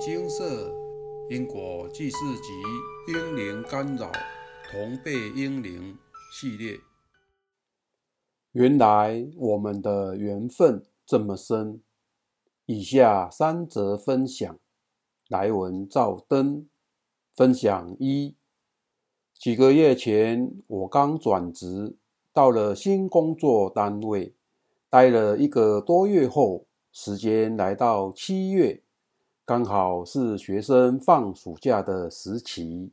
金色因果济世集英灵干扰同辈英灵系列。原来我们的缘分这么深。以下三则分享，来文照灯。分享一：几个月前，我刚转职到了新工作单位，待了一个多月后，时间来到七月。刚好是学生放暑假的时期，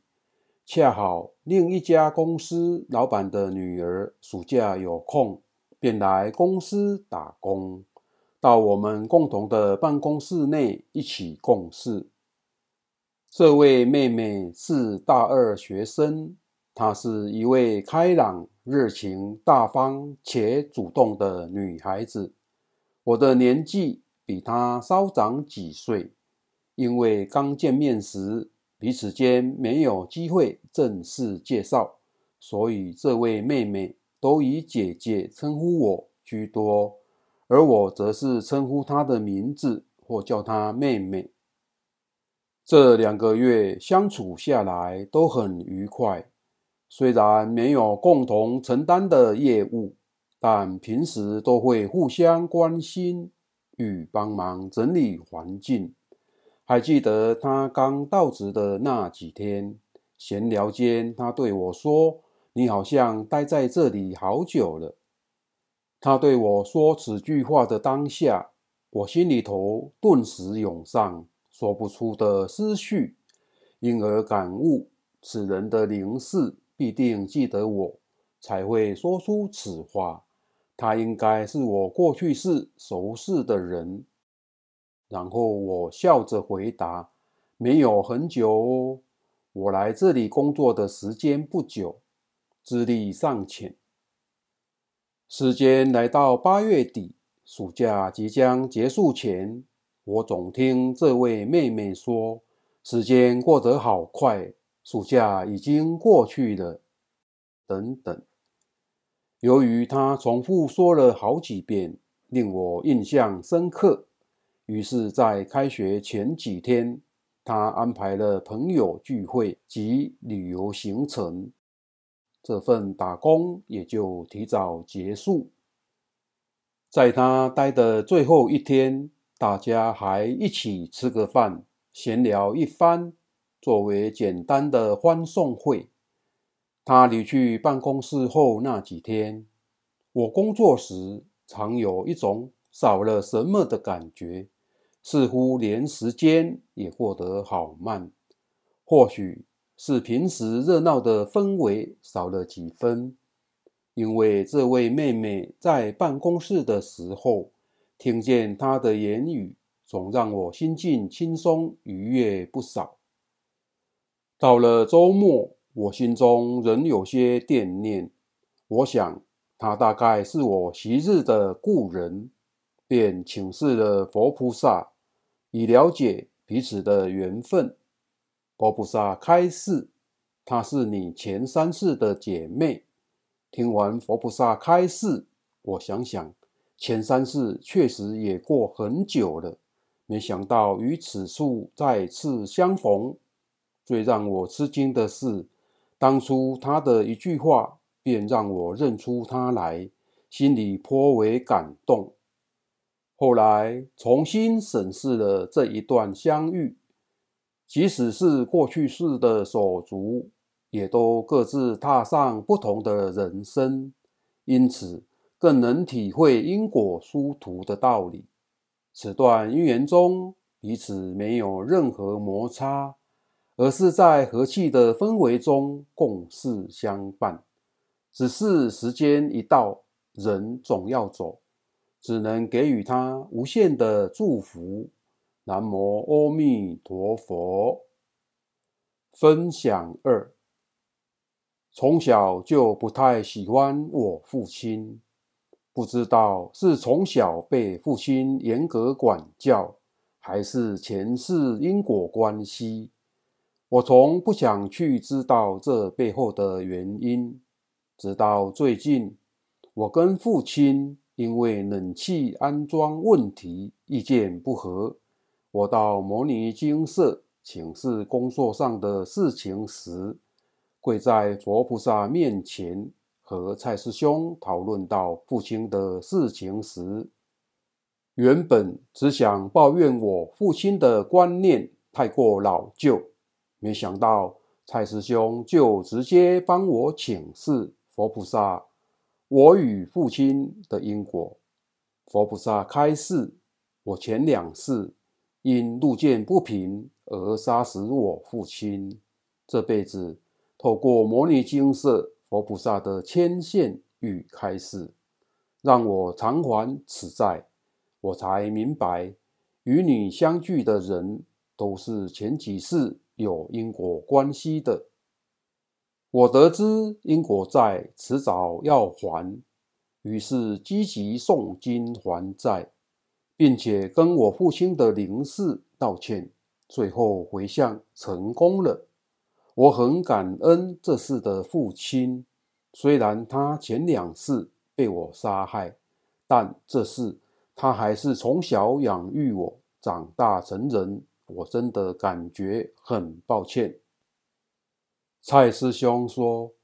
恰好另一家公司老板的女儿暑假有空，便来公司打工，到我们共同的办公室内一起共事。这位妹妹是大二学生，她是一位开朗、热情、大方且主动的女孩子。我的年纪比她稍长几岁。因为刚见面时彼此间没有机会正式介绍，所以这位妹妹都以姐姐称呼我居多，而我则是称呼她的名字或叫她妹妹。这两个月相处下来都很愉快，虽然没有共同承担的业务，但平时都会互相关心与帮忙整理环境。还记得他刚到职的那几天，闲聊间，他对我说：“你好像待在这里好久了。”他对我说此句话的当下，我心里头顿时涌上说不出的思绪，因而感悟此人的灵视必定记得我，才会说出此话。他应该是我过去世熟识的人。然后我笑着回答：“没有很久哦，我来这里工作的时间不久，资历尚浅。”时间来到八月底，暑假即将结束前，我总听这位妹妹说：“时间过得好快，暑假已经过去了。”等等。由于她重复说了好几遍，令我印象深刻。于是，在开学前几天，他安排了朋友聚会及旅游行程，这份打工也就提早结束。在他待的最后一天，大家还一起吃个饭，闲聊一番，作为简单的欢送会。他离去办公室后那几天，我工作时常有一种少了什么的感觉。似乎连时间也过得好慢，或许是平时热闹的氛围少了几分。因为这位妹妹在办公室的时候，听见她的言语，总让我心境轻松愉悦不少。到了周末，我心中仍有些惦念。我想，她大概是我昔日的故人，便请示了佛菩萨。以了解彼此的缘分，佛菩萨开示，她是你前三世的姐妹。听完佛菩萨开示，我想想，前三世确实也过很久了，没想到于此处再次相逢。最让我吃惊的是，当初她的一句话，便让我认出她来，心里颇为感动。后来重新审视了这一段相遇，即使是过去式的手足，也都各自踏上不同的人生，因此更能体会因果殊途的道理。此段姻缘中，彼此没有任何摩擦，而是在和气的氛围中共事相伴。只是时间一到，人总要走。只能给予他无限的祝福。南无阿弥陀佛。分享二：从小就不太喜欢我父亲，不知道是从小被父亲严格管教，还是前世因果关系。我从不想去知道这背后的原因，直到最近，我跟父亲。因为冷气安装问题意见不合，我到摩尼精舍请示工作上的事情时，跪在佛菩萨面前，和蔡师兄讨论到父亲的事情时，原本只想抱怨我父亲的观念太过老旧，没想到蔡师兄就直接帮我请示佛菩萨，我与父亲的因果。佛菩萨开示，我前两世因路见不平而杀死我父亲，这辈子。透过摩尼经舍佛菩萨的牵线与开示，让我偿还此债，我才明白，与你相聚的人都是前几世有因果关系的。我得知因果债迟早要还，于是积极诵经还债，并且跟我父亲的灵士道歉，最后回向成功了。我很感恩这世的父亲，虽然他前两世被我杀害，但这世他还是从小养育我，长大成人。我真的感觉很抱歉。蔡师兄说，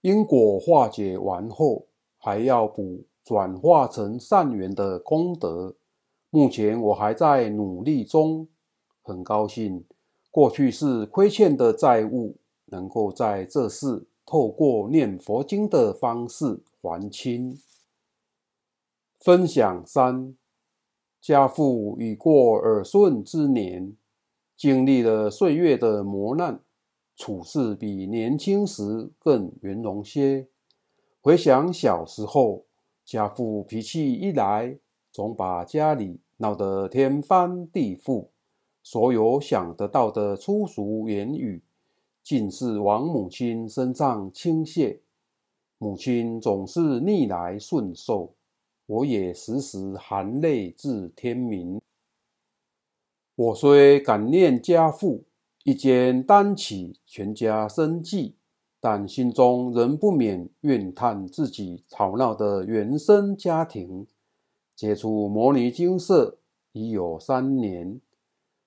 因果化解完后，还要补转化成善缘的功德。目前我还在努力中，很高兴过去是亏欠的债务。能够在这世透过念佛经的方式还清。分享三，家父已过耳顺之年，经历了岁月的磨难，处事比年轻时更圆融些。回想小时候，家父脾气一来，总把家里闹得天翻地覆，所有想得到的粗俗言语。尽是往母亲身上倾泻，母亲总是逆来顺受，我也时时含泪至天明。我虽感念家父一肩担起全家生计，但心中仍不免怨叹自己吵闹的原生家庭。接触摩尼经社已有三年，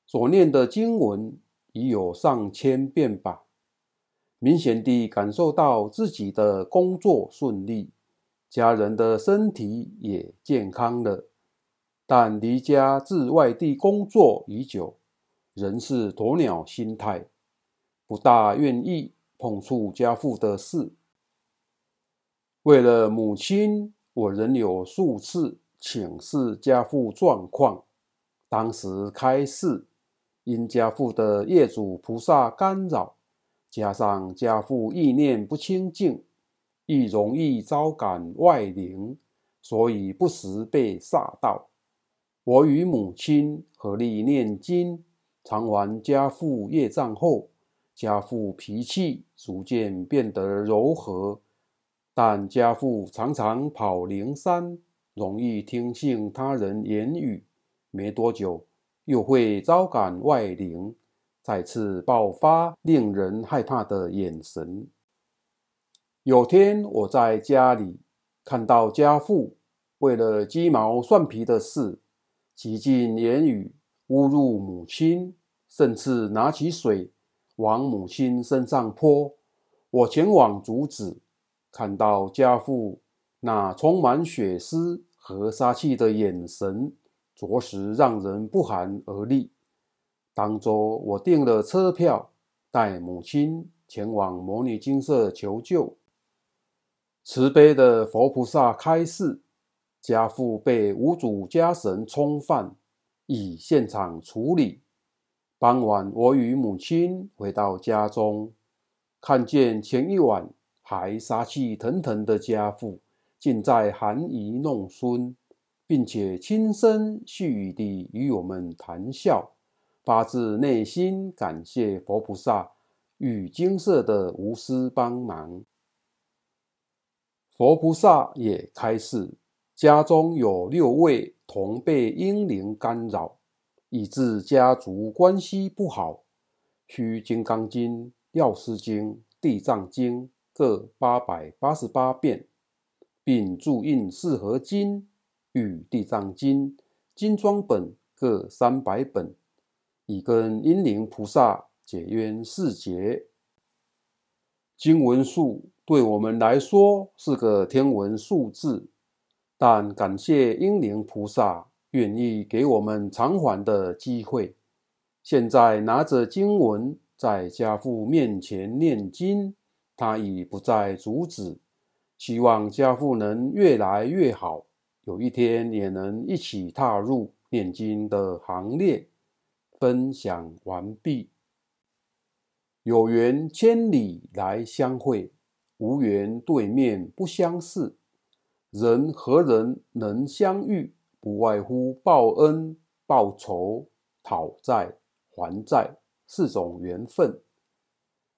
所念的经文已有上千遍吧。明显地感受到自己的工作顺利，家人的身体也健康了。但离家至外地工作已久，仍是鸵鸟心态，不大愿意碰触家父的事。为了母亲，我仍有数次请示家父状况。当时开示，因家父的业主菩萨干扰。加上家父意念不清净，亦容易招感外灵，所以不时被煞到。我与母亲合力念经，偿还家父业障后，家父脾气逐渐变得柔和，但家父常常跑灵山，容易听信他人言语，没多久又会招感外灵。再次爆发令人害怕的眼神。有天我在家里看到家父为了鸡毛蒜皮的事，极尽言语侮辱母亲，甚至拿起水往母亲身上泼。我前往阻止，看到家父那充满血丝和杀气的眼神，着实让人不寒而栗。当周，我订了车票，带母亲前往牟尼精舍求救。慈悲的佛菩萨开示，家父被无主家神冲犯，已现场处理。傍晚，我与母亲回到家中，看见前一晚还杀气腾腾的家父，竟在含饴弄孙，并且轻声细语地与我们谈笑。发自内心感谢佛菩萨与金色的无私帮忙。佛菩萨也开示，家中有六位同被英灵干扰，以致家族关系不好，需《金刚经》《药师经》《地藏经》各八百八十八遍，并注印四合经与《地藏经》精装本各三百本。以跟英灵菩萨解冤释结。经文数对我们来说是个天文数字，但感谢英灵菩萨愿意给我们偿还的机会。现在拿着经文在家父面前念经，他已不再阻止。希望家父能越来越好，有一天也能一起踏入念经的行列。分享完毕。有缘千里来相会，无缘对面不相识。人和人能相遇，不外乎报恩、报仇、讨债、还债四种缘分。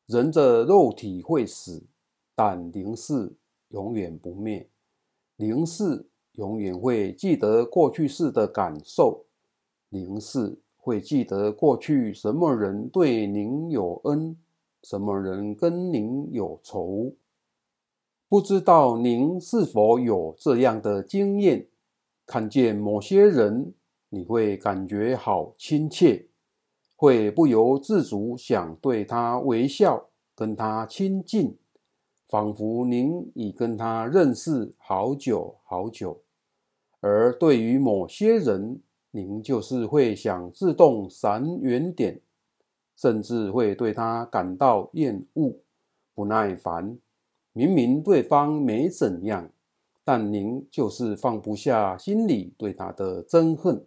人的肉体会死，但灵识永远不灭。灵识永远会记得过去世的感受。灵识。会记得过去什么人对您有恩，什么人跟您有仇。不知道您是否有这样的经验？看见某些人，你会感觉好亲切，会不由自主想对他微笑，跟他亲近，仿佛您已跟他认识好久好久。而对于某些人，您就是会想自动闪远点，甚至会对他感到厌恶、不耐烦。明明对方没怎样，但您就是放不下心里对他的憎恨。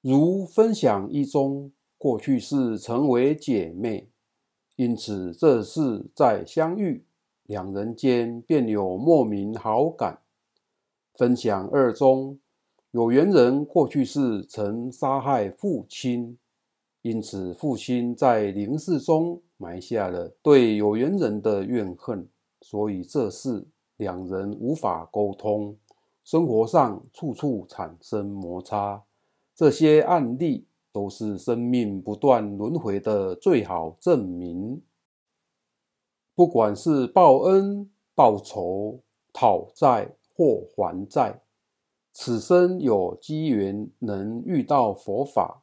如分享一中，过去世成为姐妹，因此这世再相遇，两人间便有莫名好感。分享二中。有缘人过去世曾杀害父亲，因此父亲在灵世中埋下了对有缘人的怨恨，所以这是两人无法沟通，生活上处处产生摩擦。这些案例都是生命不断轮回的最好证明。不管是报恩、报仇、讨债或还债。此生有机缘能遇到佛法，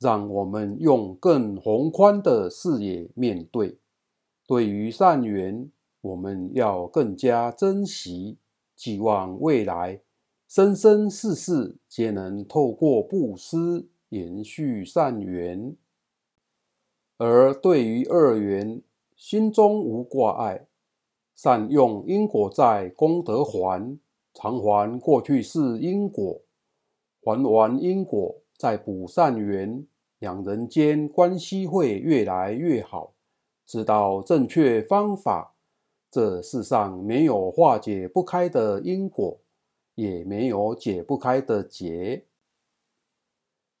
让我们用更宏宽的视野面对。对于善缘，我们要更加珍惜，寄望未来生生世世皆能透过布施延续善缘。而对于恶缘，心中无挂碍，善用因果债功德还。偿还过去世因果，还完因果再补善缘，两人间关系会越来越好。知道正确方法，这世上没有化解不开的因果，也没有解不开的结。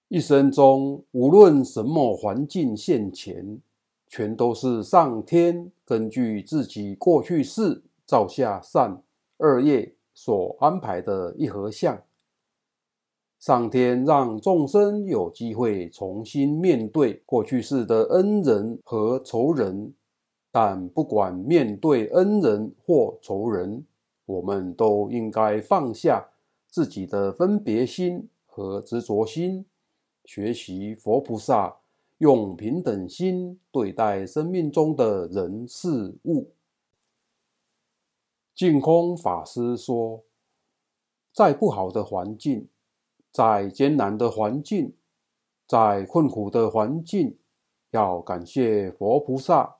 一生中无论什么环境现前，全都是上天根据自己过去世造下善恶业。所安排的一合相，上天让众生有机会重新面对过去世的恩人和仇人，但不管面对恩人或仇人，我们都应该放下自己的分别心和执着心，学习佛菩萨用平等心对待生命中的人事物。净空法师说：“再不好的环境，再艰难的环境，再困苦的环境，要感谢佛菩萨，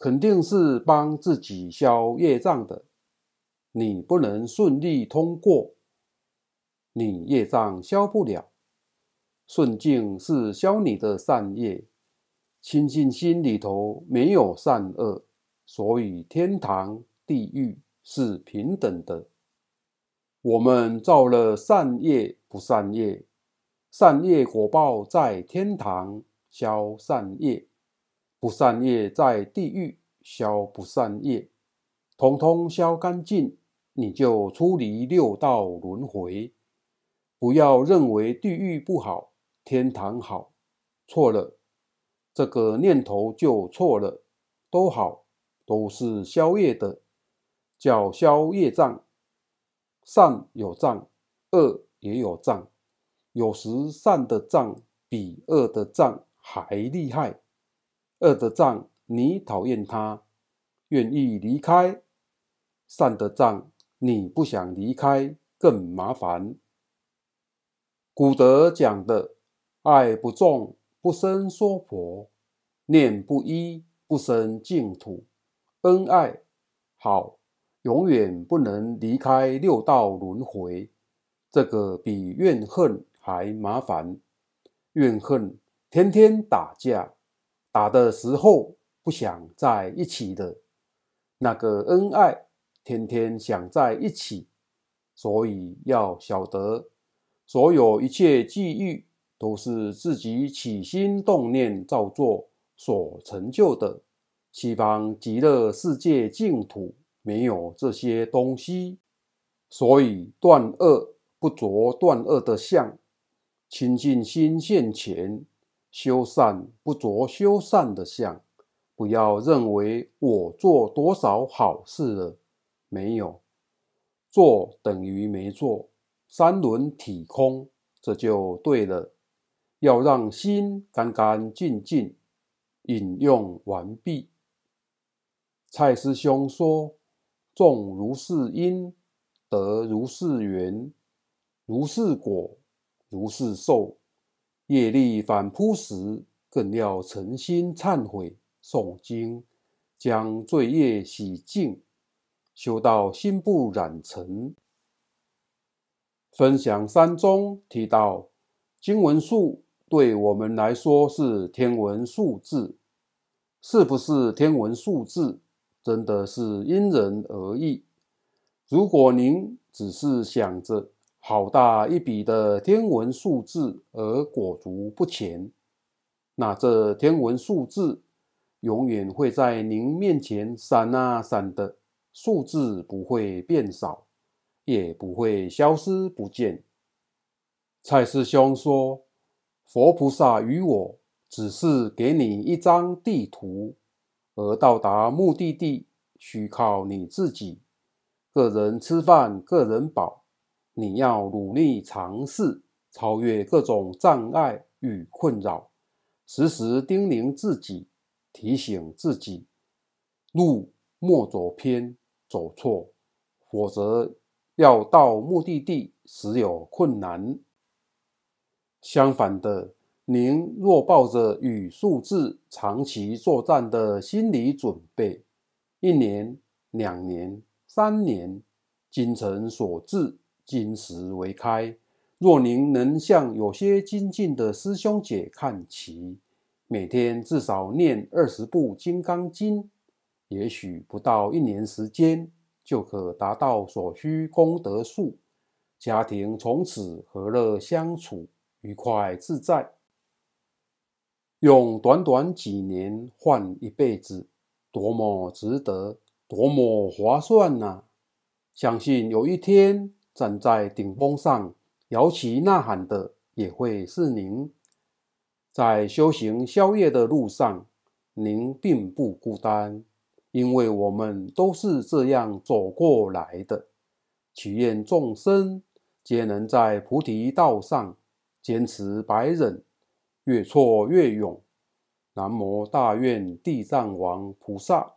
肯定是帮自己消业障的。你不能顺利通过，你业障消不了。顺境是消你的善业，清净心里头没有善恶，所以天堂。”地狱是平等的。我们造了善业、不善业，善业果报在天堂消善业，不善业在地狱消不善业，统统消干净，你就出离六道轮回。不要认为地狱不好，天堂好，错了，这个念头就错了。都好，都是消业的。叫消业障，善有障，恶也有障。有时善的障比恶的障还厉害。恶的障，你讨厌他，愿意离开；善的障，你不想离开，更麻烦。古德讲的“爱不重，不生娑婆；念不一，不生净土”，恩爱好，永远不能离开六道轮回。这个比怨恨还麻烦。怨恨天天打架，打的时候不想在一起的；那个恩爱天天想在一起。所以要晓得，所有一切际遇都是自己起心动念造作所成就的。西方极乐世界净土没有这些东西，所以断恶。不着断恶的相，清净心现前；修善不着修善的相，不要认为我做多少好事了，没有做等于没做，三轮体空，这就对了。要让心干干净净。引用完毕。蔡师兄说：“种如是因，得如是缘。”如是果，如是受。业力反扑时，更要诚心忏悔、诵经，将罪业洗净，修到心不染尘。分享三中提到，经文数对我们来说是天文数字，是不是天文数字，真的是因人而异。如果您只是想着，好大一笔的天文数字而裹足不前，那这天文数字永远会在您面前闪啊闪的，数字不会变少，也不会消失不见。蔡师兄说，佛菩萨与我只是给你一张地图，而到达目的地需靠你自己，个人吃饭，个人饱。你要努力尝试超越各种障碍与困扰，时时叮咛自己，提醒自己，路莫走偏走错，否则要到目的地时有困难。相反的，您若抱着与数字长期作战的心理准备，一年、两年、三年，精诚所至。金石为开。若您能向有些精进的师兄姐看齐，每天至少念二十部《金刚经》，也许不到一年时间，就可达到所需功德数。家庭从此和乐相处，愉快自在。用短短几年换一辈子，多么值得，多么划算呐、啊！相信有一天。站在顶峰上摇旗呐喊的也会是您，在修行消业的路上，您并不孤单，因为我们都是这样走过来的。祈愿众生皆能在菩提道上坚持百忍，越挫越勇。南无大愿地藏王菩萨。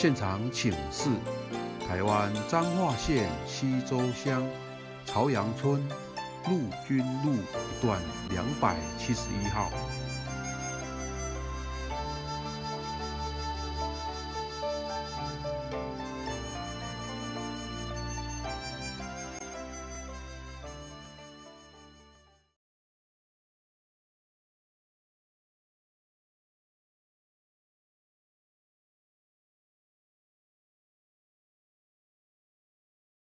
现场请示台湾彰化县西州乡朝阳村陆军路一段两百七十一号。